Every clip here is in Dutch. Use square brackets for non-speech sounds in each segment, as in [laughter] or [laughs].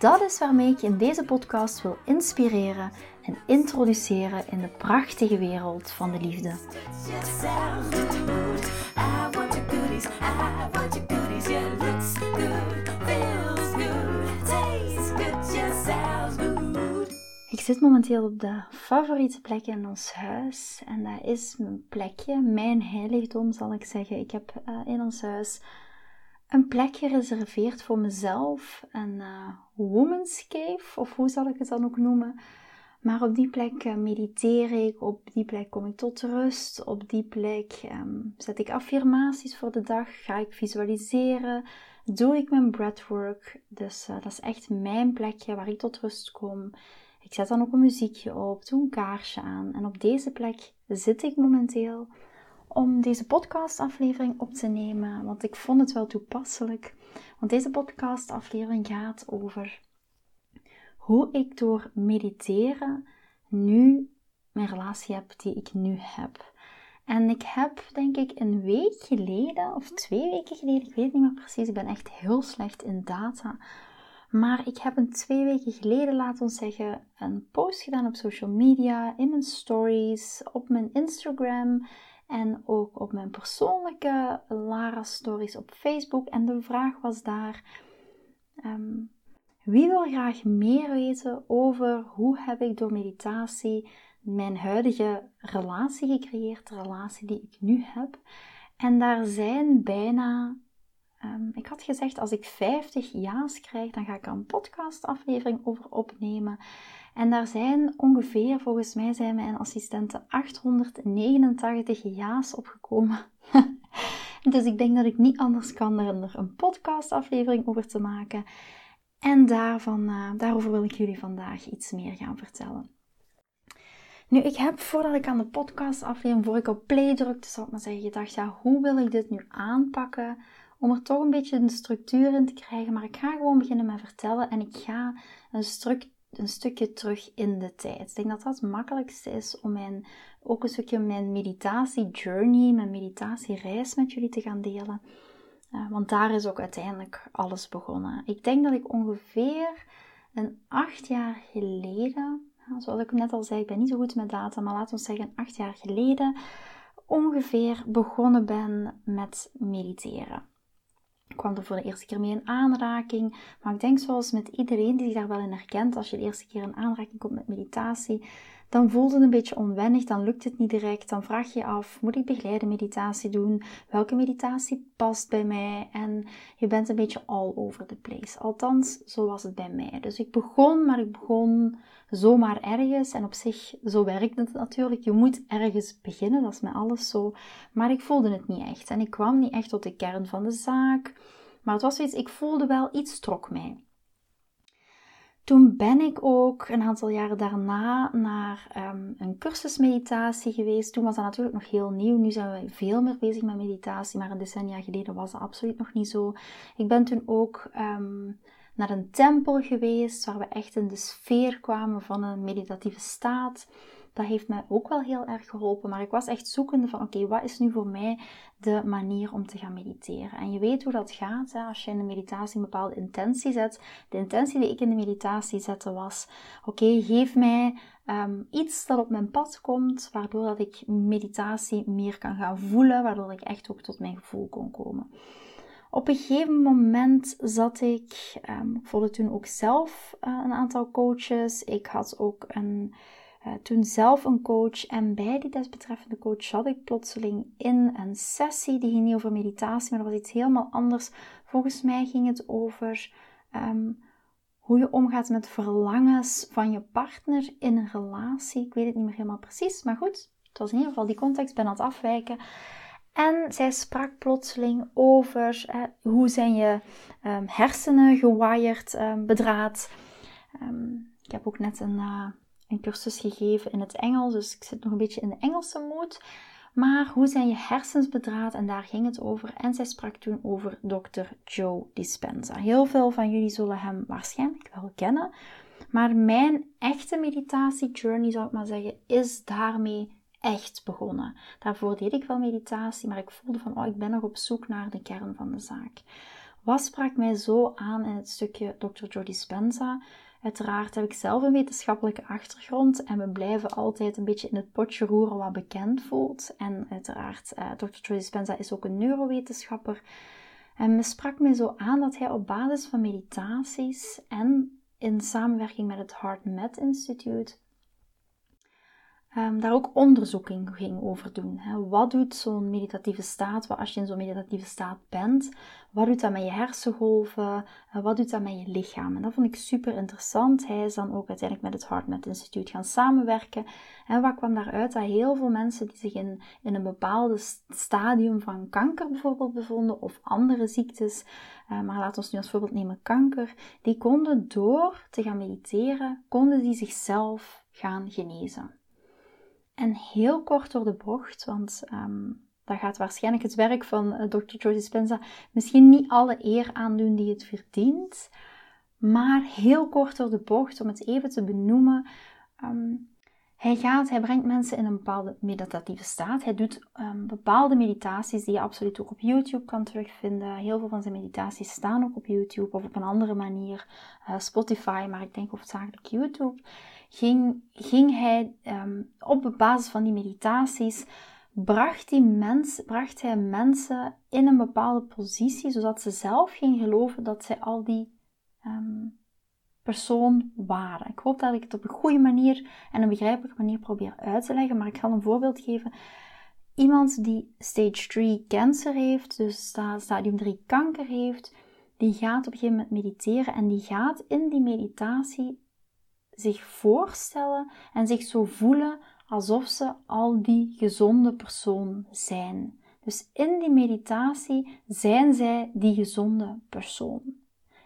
Dat is waarmee ik je in deze podcast wil inspireren en introduceren in de prachtige wereld van de liefde. Ik zit momenteel op de favoriete plek in ons huis en dat is mijn plekje, mijn heiligdom zal ik zeggen. Ik heb uh, in ons huis een plek gereserveerd voor mezelf, een uh, woman's cave, of hoe zal ik het dan ook noemen. Maar op die plek uh, mediteer ik, op die plek kom ik tot rust, op die plek um, zet ik affirmaties voor de dag, ga ik visualiseren, doe ik mijn breathwork. Dus uh, dat is echt mijn plekje waar ik tot rust kom. Ik zet dan ook een muziekje op, doe een kaarsje aan en op deze plek zit ik momenteel om deze podcastaflevering op te nemen, want ik vond het wel toepasselijk. Want deze podcastaflevering gaat over hoe ik door mediteren nu mijn relatie heb die ik nu heb. En ik heb denk ik een week geleden, of twee weken geleden, ik weet niet meer precies, ik ben echt heel slecht in data. Maar ik heb een twee weken geleden, laten we zeggen, een post gedaan op social media, in mijn stories, op mijn Instagram en ook op mijn persoonlijke Lara Stories op Facebook. En de vraag was daar: ehm, wie wil graag meer weten over hoe heb ik door meditatie mijn huidige relatie gecreëerd, de relatie die ik nu heb? En daar zijn bijna ehm, ik had gezegd, als ik 50 ja's krijg, dan ga ik er een podcastaflevering over opnemen. En daar zijn ongeveer, volgens mij zijn mijn assistenten 889 ja's opgekomen. [laughs] dus ik denk dat ik niet anders kan dan er een podcastaflevering over te maken. En daarvan, uh, daarover wil ik jullie vandaag iets meer gaan vertellen. Nu, ik heb voordat ik aan de podcastaflevering, voor ik op play drukte, zal ik maar zeggen, gedacht, ja, hoe wil ik dit nu aanpakken? Om er toch een beetje een structuur in te krijgen. Maar ik ga gewoon beginnen met vertellen en ik ga een structuur een stukje terug in de tijd. Ik denk dat dat het makkelijkste is om mijn, ook een stukje mijn meditatie journey, mijn meditatiereis met jullie te gaan delen. Uh, want daar is ook uiteindelijk alles begonnen. Ik denk dat ik ongeveer een acht jaar geleden, zoals ik net al zei, ik ben niet zo goed met data, maar laten we zeggen acht jaar geleden, ongeveer begonnen ben met mediteren. Kwam er voor de eerste keer mee in aanraking. Maar ik denk zoals met iedereen die zich daar wel in herkent, als je de eerste keer in aanraking komt met meditatie, dan voelt het een beetje onwennig, dan lukt het niet direct. Dan vraag je je af, moet ik begeleide meditatie doen? Welke meditatie past bij mij? En je bent een beetje all over the place. Althans, zo was het bij mij. Dus ik begon, maar ik begon zomaar ergens. En op zich, zo werkt het natuurlijk. Je moet ergens beginnen, dat is met alles zo. Maar ik voelde het niet echt. En ik kwam niet echt tot de kern van de zaak. Maar het was iets, ik voelde wel, iets trok mij. Toen ben ik ook een aantal jaren daarna naar um, een cursusmeditatie geweest. Toen was dat natuurlijk nog heel nieuw. Nu zijn we veel meer bezig met meditatie, maar een decennia geleden was dat absoluut nog niet zo. Ik ben toen ook um, naar een tempel geweest, waar we echt in de sfeer kwamen van een meditatieve staat. Dat heeft mij ook wel heel erg geholpen. Maar ik was echt zoekende van, oké, wat is nu voor mij de manier om te gaan mediteren? En je weet hoe dat gaat. Hè? Als je in de meditatie een bepaalde intentie zet. De intentie die ik in de meditatie zette was, oké, geef mij um, iets dat op mijn pad komt, waardoor dat ik meditatie meer kan gaan voelen, waardoor ik echt ook tot mijn gevoel kon komen. Op een gegeven moment zat ik, um, ik volgde toen ook zelf uh, een aantal coaches. Ik had ook een uh, toen zelf een coach en bij die desbetreffende coach zat ik plotseling in een sessie die ging niet over meditatie, maar dat was iets helemaal anders. Volgens mij ging het over um, hoe je omgaat met verlangens van je partner in een relatie. Ik weet het niet meer helemaal precies, maar goed, het was in ieder geval die context, ben aan het afwijken. En zij sprak plotseling over eh, hoe zijn je um, hersenen gewired, um, bedraad. Ik heb ook net een, uh, een cursus gegeven in het Engels, dus ik zit nog een beetje in de Engelse mood. Maar hoe zijn je hersens bedraad? En daar ging het over. En zij sprak toen over Dr. Joe Dispenza. Heel veel van jullie zullen hem waarschijnlijk wel kennen. Maar mijn echte meditatie-journey, zou ik maar zeggen, is daarmee echt begonnen. Daarvoor deed ik wel meditatie, maar ik voelde van, oh, ik ben nog op zoek naar de kern van de zaak. Wat sprak mij zo aan in het stukje Dr. Joe Dispenza? Uiteraard heb ik zelf een wetenschappelijke achtergrond en we blijven altijd een beetje in het potje roeren wat bekend voelt. En uiteraard, uh, Dr. Joe Dispenza is ook een neurowetenschapper. En me sprak mij zo aan dat hij op basis van meditaties en in samenwerking met het Heart Med Institute um, daar ook onderzoek in ging over doen. Hè. Wat doet zo'n meditatieve staat, wat als je in zo'n meditatieve staat bent, wat doet dat met je hersengolven, wat doet dat met je lichaam? En dat vond ik super interessant. Hij is dan ook uiteindelijk met het HeartMath Instituut gaan samenwerken. En wat kwam daaruit? Dat heel veel mensen die zich in, een bepaald stadium van kanker bijvoorbeeld bevonden, of andere ziektes, uh, maar laten we nu als voorbeeld nemen kanker, die konden door te gaan mediteren, konden die zichzelf gaan genezen. En heel kort door de bocht, want um, dat gaat waarschijnlijk het werk van uh, Dr. Joe Dispenza misschien niet alle eer aandoen die het verdient. Maar heel kort door de bocht, om het even te benoemen. Um, hij, gaat, hij brengt mensen in een bepaalde meditatieve staat. Hij doet um, bepaalde meditaties die je absoluut ook op YouTube kan terugvinden. Heel veel van zijn meditaties staan ook op YouTube of op een andere manier. Uh, Spotify, maar ik denk hoofdzakelijk YouTube ging, ging hij um, op basis van die meditaties, bracht, die mens, bracht hij mensen in een bepaalde positie, zodat ze zelf gingen geloven dat zij al die um, persoon waren. Ik hoop dat ik het op een goede manier en een begrijpelijke manier probeer uit te leggen, maar ik ga een voorbeeld geven. Iemand die stage 3 cancer heeft, dus stadium 3 kanker heeft, die gaat op een gegeven moment mediteren en die gaat in die meditatie zich voorstellen en zich zo voelen alsof ze al die gezonde persoon zijn. Dus in die meditatie zijn zij die gezonde persoon.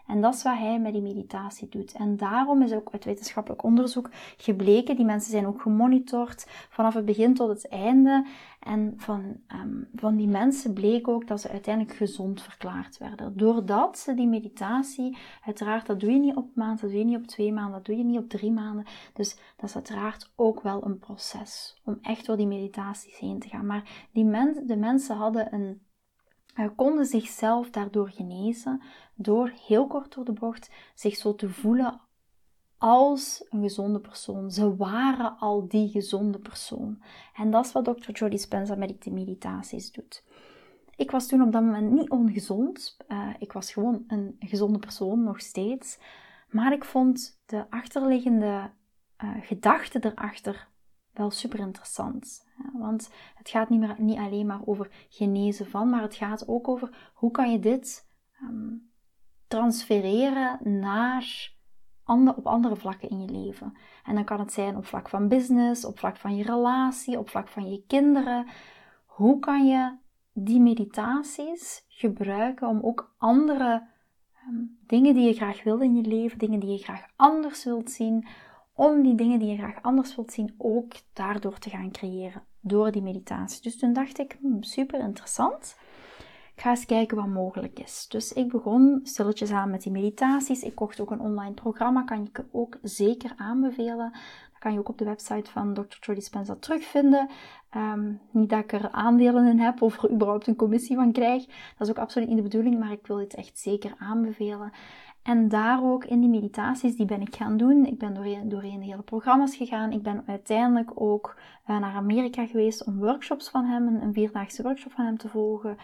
En dat is wat hij met die meditatie doet. En daarom is ook uit wetenschappelijk onderzoek gebleken, die mensen zijn ook gemonitord vanaf het begin tot het einde. En van, um, van die mensen bleek ook dat ze uiteindelijk gezond verklaard werden. Doordat ze die meditatie, uiteraard dat doe je niet op maand, dat doe je niet op twee maanden, dat doe je niet op drie maanden. Dus dat is uiteraard ook wel een proces om echt door die meditaties heen te gaan. Maar die men, de mensen hadden een konden zichzelf daardoor genezen door heel kort door de bocht zich zo te voelen als een gezonde persoon. Ze waren al die gezonde persoon. En dat is wat Dr. Joe Dispenza met die meditaties doet. Ik was toen op dat moment niet ongezond. Uh, ik was gewoon een gezonde persoon, nog steeds. Maar ik vond de achterliggende uh, gedachte erachter wel super interessant. Want het gaat niet, meer, niet alleen maar over genezen van, maar het gaat ook over hoe kan je dit um, transfereren naar ander, op andere vlakken in je leven. En dan kan het zijn op vlak van business, op vlak van je relatie, op vlak van je kinderen. Hoe kan je die meditaties gebruiken om ook andere um, dingen die je graag wil in je leven, dingen die je graag anders wilt zien, om die dingen die je graag anders wilt zien ook daardoor te gaan creëren, door die meditatie. Dus toen dacht ik, hmm, super interessant. Ik ga eens kijken wat mogelijk is. Dus ik begon stilletjes aan met die meditaties. Ik kocht ook een online programma, kan ik ook zeker aanbevelen. Dat kan je ook op de website van Dr. Troy Dispenza terugvinden. Um, niet dat ik er aandelen in heb of er überhaupt een commissie van krijg. Dat is ook absoluut niet de bedoeling, maar ik wil dit echt zeker aanbevelen. En daar ook in die meditaties, die ben ik gaan doen. Ik ben doorheen, doorheen de hele programma's gegaan. Ik ben uiteindelijk ook uh, naar Amerika geweest om workshops van hem, een vierdaagse workshop van hem te volgen.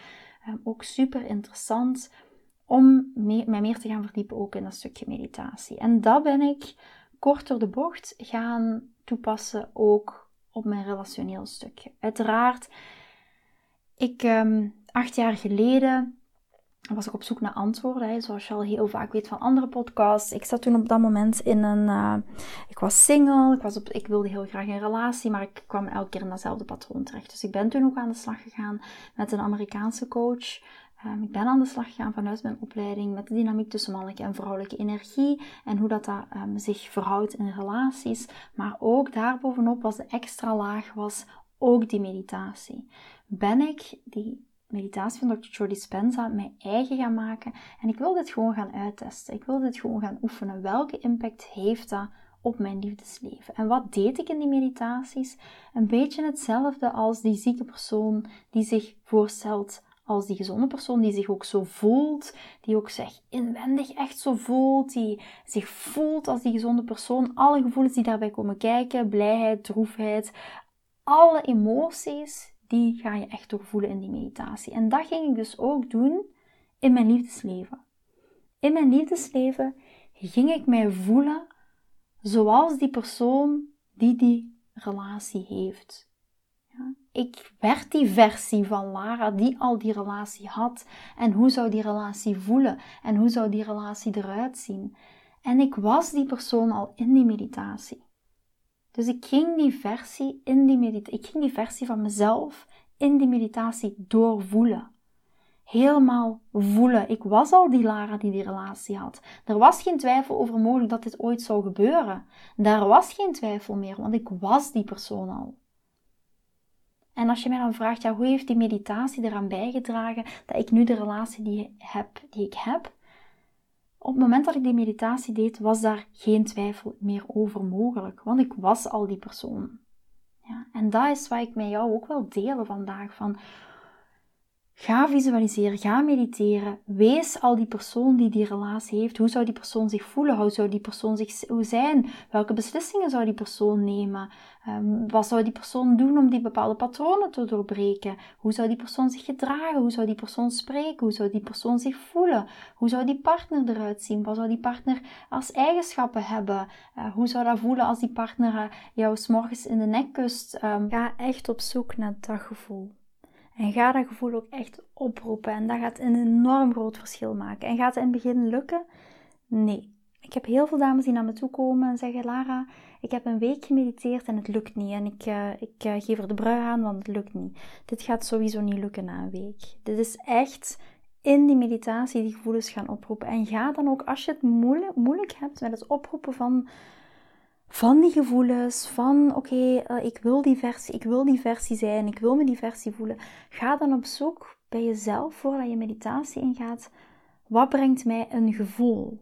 Um, ook super interessant om me, mij meer te gaan verdiepen ook in dat stukje meditatie. En dat ben ik kort door de bocht gaan toepassen ook op mijn relationeel stukje. Uiteraard, ik um, acht jaar geleden was ik op zoek naar antwoorden, hè, zoals je al heel vaak weet van andere podcasts. Ik zat toen op dat moment in een, uh, ik was single, ik, was op, ik wilde heel graag een relatie, maar ik kwam elke keer in datzelfde patroon terecht. Dus ik ben toen ook aan de slag gegaan met een Amerikaanse coach. Ehm, ik ben aan de slag gegaan vanuit mijn opleiding met de dynamiek tussen mannelijke en vrouwelijke energie en hoe dat, dat um, zich verhoudt in relaties. Maar ook daarbovenop was de extra laag was ook die meditatie. Ben ik die meditatie van Dr. Joe Dispenza mijn eigen gaan maken en ik wil dit gewoon gaan uittesten. Ik wil dit gewoon gaan oefenen. Welke impact heeft dat op mijn liefdesleven. En wat deed ik in die meditaties? Een beetje hetzelfde als die zieke persoon die zich voorstelt als die gezonde persoon die zich ook zo voelt, die ook zich inwendig echt zo voelt, die zich voelt als die gezonde persoon. Alle gevoelens die daarbij komen kijken, blijheid, droefheid, alle emoties, die ga je echt doorvoelen in die meditatie. En dat ging ik dus ook doen in mijn liefdesleven. In mijn liefdesleven ging ik mij voelen zoals die persoon die die relatie heeft. Ja, ik werd die versie van Lara die al die relatie had. En hoe zou die relatie voelen? En hoe zou die relatie eruit zien? En ik was die persoon al in die meditatie. Dus ik ging die versie in die meditatie, ik ging die versie van mezelf in die meditatie doorvoelen helemaal voelen. Ik was al die Lara die die relatie had. Er was geen twijfel over mogelijk dat dit ooit zou gebeuren. Daar was geen twijfel meer, want ik was die persoon al. En als je mij dan vraagt, ja, hoe heeft die meditatie eraan bijgedragen dat ik nu de relatie die, heb, die ik heb? Op het moment dat ik die meditatie deed, was daar geen twijfel meer over mogelijk, want ik was al die persoon. Ja, en dat is wat ik met jou ook wil delen vandaag. Van Ga visualiseren, ga mediteren. Wees al die persoon die die relatie heeft. Hoe zou die persoon zich voelen? Hoe zou die persoon zich zijn? Welke beslissingen zou die persoon nemen? Um, wat zou die persoon doen om die bepaalde patronen te doorbreken? Hoe zou die persoon zich gedragen? Hoe zou die persoon spreken? Hoe zou die persoon zich voelen? Hoe zou die partner eruit zien? Wat zou die partner als eigenschappen hebben? Uh, hoe zou dat voelen als die partner uh, jou s'morgens in de nek kust? Um, ga echt op zoek naar dat gevoel. En ga dat gevoel ook echt oproepen. En dat gaat een enorm groot verschil maken. En gaat het in het begin lukken? Nee. Ik heb heel veel dames die naar me toe komen en zeggen: Lara, ik heb een week gemediteerd en het lukt niet. En ik, uh, ik uh, geef er de brui aan, want het lukt niet. Dit gaat sowieso niet lukken na een week. Dit is echt in die meditatie die gevoelens gaan oproepen. En ga dan ook, als je het moeilijk, moeilijk hebt met het oproepen van van die gevoelens, van oké, eh, ik wil die versie, ik wil die versie zijn, ik wil me die versie voelen. Ga dan op zoek bij jezelf voordat je meditatie ingaat. Wat brengt mij een gevoel?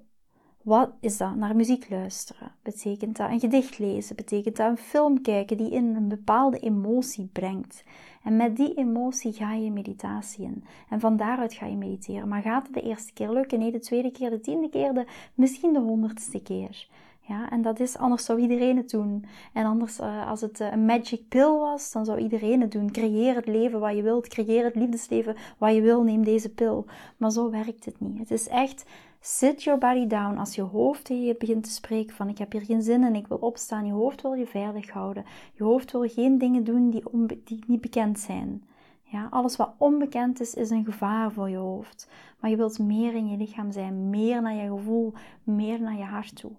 Wat is dat? Naar muziek luisteren? Betekent dat een gedicht lezen? Betekent dat een film kijken die in een bepaalde emotie brengt? En met die emotie ga je meditatie in. En van daaruit ga je mediteren. Maar gaat het de eerste keer lukken? Nee, de tweede keer, de tiende keer, de, misschien de honderdste keer. Ja, en dat is, anders zou iedereen het doen. En anders, uh, als het uh, een magic pill was, dan zou iedereen het doen. Creëer het leven wat je wilt, creëer het liefdesleven wat je wil, neem deze pil. Maar zo werkt het niet. Het is echt, sit your body down. Als je hoofd je begint te spreken van ik heb hier geen zin en ik wil opstaan. Je hoofd wil je veilig houden. Je hoofd wil geen dingen doen die, die niet bekend zijn. Ja, alles wat onbekend is, is een gevaar voor je hoofd. Maar je wilt meer in je lichaam zijn, meer naar je gevoel, meer naar je hart toe.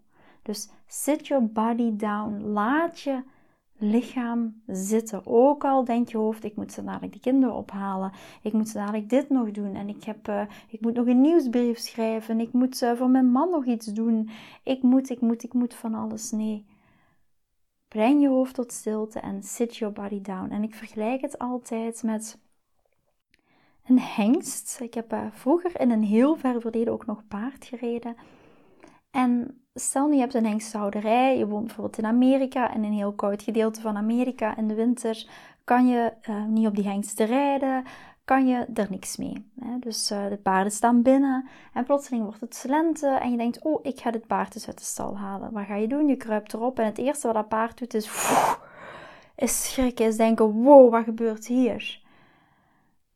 Dus sit your body down. Laat je lichaam zitten. Ook al denkt je hoofd, ik moet zo dadelijk de kinderen ophalen. Ik moet zo dadelijk dit nog doen. En ik, heb, uh, ik moet nog een nieuwsbrief schrijven. Ik moet uh, voor mijn man nog iets doen. Ik moet, ik moet, ik moet van alles. Nee. Breng je hoofd tot stilte en sit your body down. En ik vergelijk het altijd met een hengst. Ik heb uh, vroeger in een heel ver verleden ook nog paard gereden. En stel nu je hebt een hengsthouderij, je woont bijvoorbeeld in Amerika en in een heel koud gedeelte van Amerika in de winter kan je uh, niet op die hengsten rijden, kan je er niks mee. Hè? Dus uh, de paarden staan binnen en plotseling wordt het lente en je denkt, oh, ik ga dit paard dus uit de stal halen. Wat ga je doen? Je kruipt erop en het eerste wat dat paard doet is, [laughs] is schrikken, is denken, wow, wat gebeurt hier?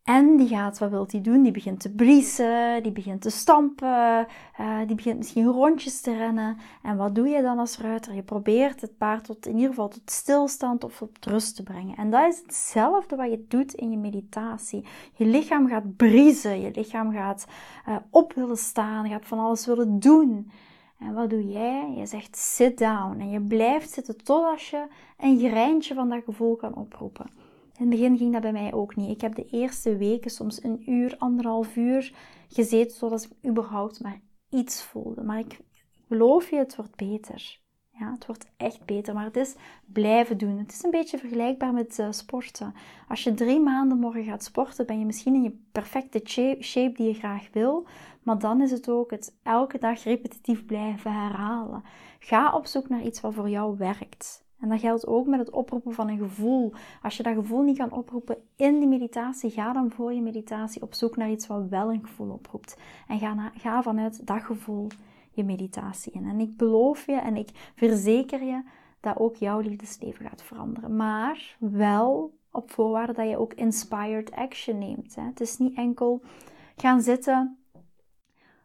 En die gaat, wat wil hij doen? Die begint te briesen, die begint te stampen, uh, die begint misschien rondjes te rennen. En wat doe je dan als ruiter? Je probeert het paard tot, in ieder geval tot stilstand of tot rust te brengen. En dat is hetzelfde wat je doet in je meditatie. Je lichaam gaat briezen, je lichaam gaat uh, op willen staan, gaat van alles willen doen. En wat doe jij? Je zegt sit down en je blijft zitten totdat je een greintje van dat gevoel kan oproepen. In het begin ging dat bij mij ook niet. Ik heb de eerste weken soms een uur, anderhalf uur gezeten, zodat ik überhaupt maar iets voelde. Maar ik beloof je, het wordt beter. Ja, het wordt echt beter, maar het is blijven doen. Het is een beetje vergelijkbaar met uh, sporten. Als je drie maanden morgen gaat sporten, ben je misschien in je perfecte shape die je graag wil. Maar dan is het ook het elke dag repetitief blijven herhalen. Ga op zoek naar iets wat voor jou werkt. En dat geldt ook met het oproepen van een gevoel. Als je dat gevoel niet kan oproepen in die meditatie, ga dan voor je meditatie op zoek naar iets wat wel een gevoel oproept. En ga, ga vanuit dat gevoel je meditatie in. En ik beloof je en ik verzeker je dat ook jouw liefdesleven gaat veranderen. Maar wel op voorwaarde dat je ook inspired action neemt. Hè. Het is niet enkel gaan zitten,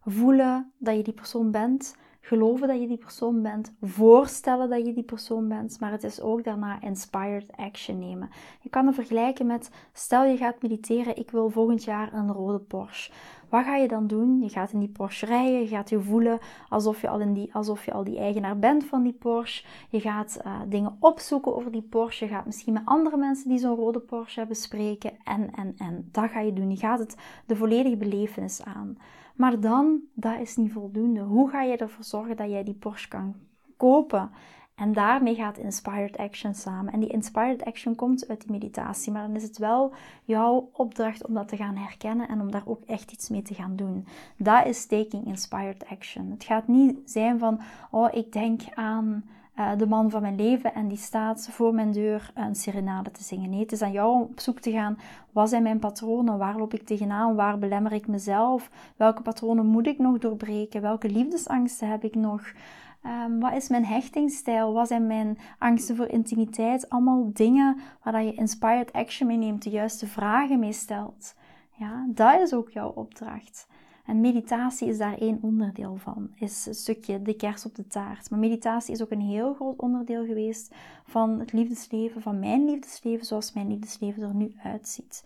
voelen dat je die persoon bent, geloven dat je die persoon bent, voorstellen dat je die persoon bent, maar het is ook daarna inspired action nemen. Je kan het vergelijken met, stel je gaat mediteren, ik wil volgend jaar een rode Porsche. Wat ga je dan doen? Je gaat in die Porsche rijden, je gaat je voelen alsof je al, in die, alsof je al die eigenaar bent van die Porsche. Je gaat uh, dingen opzoeken over die Porsche, je gaat misschien met andere mensen die zo'n rode Porsche hebben spreken en, en, en. Dat ga je doen. Je gaat het de volledige belevenis aan. Maar dan, dat is niet voldoende. Hoe ga je ervoor zorgen dat jij die Porsche kan kopen? En daarmee gaat Inspired Action samen. En die Inspired Action komt uit die meditatie. Maar dan is het wel jouw opdracht om dat te gaan herkennen en om daar ook echt iets mee te gaan doen. Dat is taking Inspired Action. Het gaat niet zijn van, oh, ik denk aan uh, de man van mijn leven en die staat voor mijn deur een serenade te zingen. Nee, het is aan jou om op zoek te gaan. Wat zijn mijn patronen? Waar loop ik tegenaan? Waar belemmer ik mezelf? Welke patronen moet ik nog doorbreken? Welke liefdesangsten heb ik nog? Um, wat is mijn hechtingsstijl? Wat zijn mijn angsten voor intimiteit? Allemaal dingen waar je inspired action mee neemt, de juiste vragen mee stelt. Ja, dat is ook jouw opdracht. En meditatie is daar één onderdeel van, is een stukje de kers op de taart. Maar meditatie is ook een heel groot onderdeel geweest van het liefdesleven, van mijn liefdesleven, zoals mijn liefdesleven er nu uitziet.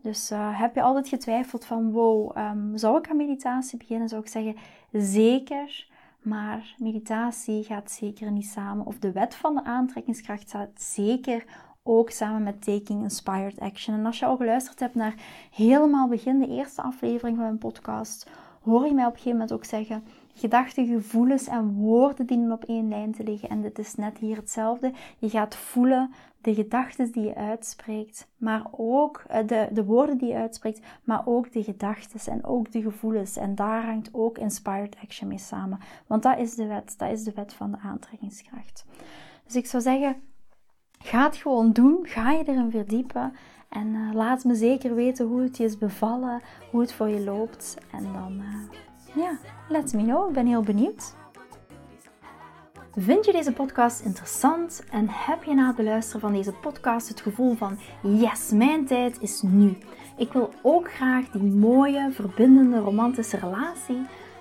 Dus uh, heb je altijd getwijfeld van, wow, um, zou ik aan meditatie beginnen? Zou ik zeggen, zeker. Maar meditatie gaat zeker niet samen, of de wet van de aantrekkingskracht gaat zeker ook samen met Taking Inspired Action. En als je al geluisterd hebt naar helemaal begin, de eerste aflevering van mijn podcast, hoor je mij op een gegeven moment ook zeggen: gedachten, gevoelens en woorden dienen op één lijn te liggen. En dit is net hier hetzelfde. Je gaat voelen de gedachten die je uitspreekt, maar ook eh, de, de woorden die je uitspreekt, maar ook de gedachten en ook de gevoelens. En daar hangt ook inspired action mee samen. Want dat is de wet, dat is de wet van de aantrekkingskracht. Dus ik zou zeggen, ga het gewoon doen, ga je erin verdiepen. En uh, laat me zeker weten hoe het je is bevallen, hoe het voor je loopt. En dan, uh, ja, let me know. Ik ben heel benieuwd. Vind je deze podcast interessant en heb je na het beluisteren van deze podcast het gevoel van yes, mijn tijd is nu. Ik wil ook graag die mooie, verbindende, romantische relatie.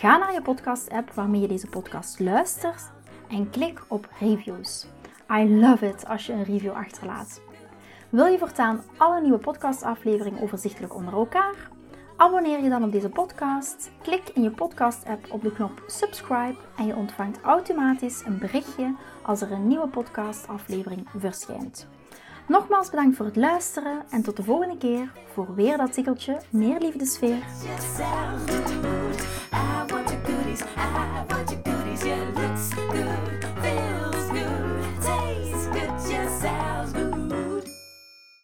Ga naar je podcast-app waarmee je deze podcast luistert en klik op reviews. I love it als je een review achterlaat. Wil je voortaan alle nieuwe podcastafleveringen overzichtelijk onder elkaar? Abonneer je dan op deze podcast. Klik in je podcast-app op de knop subscribe en je ontvangt automatisch een berichtje als er een nieuwe podcast-aflevering verschijnt. Nogmaals bedankt voor het luisteren en tot de volgende keer voor weer dat tikkeltje meer liefdesfeer. Ah, I want you.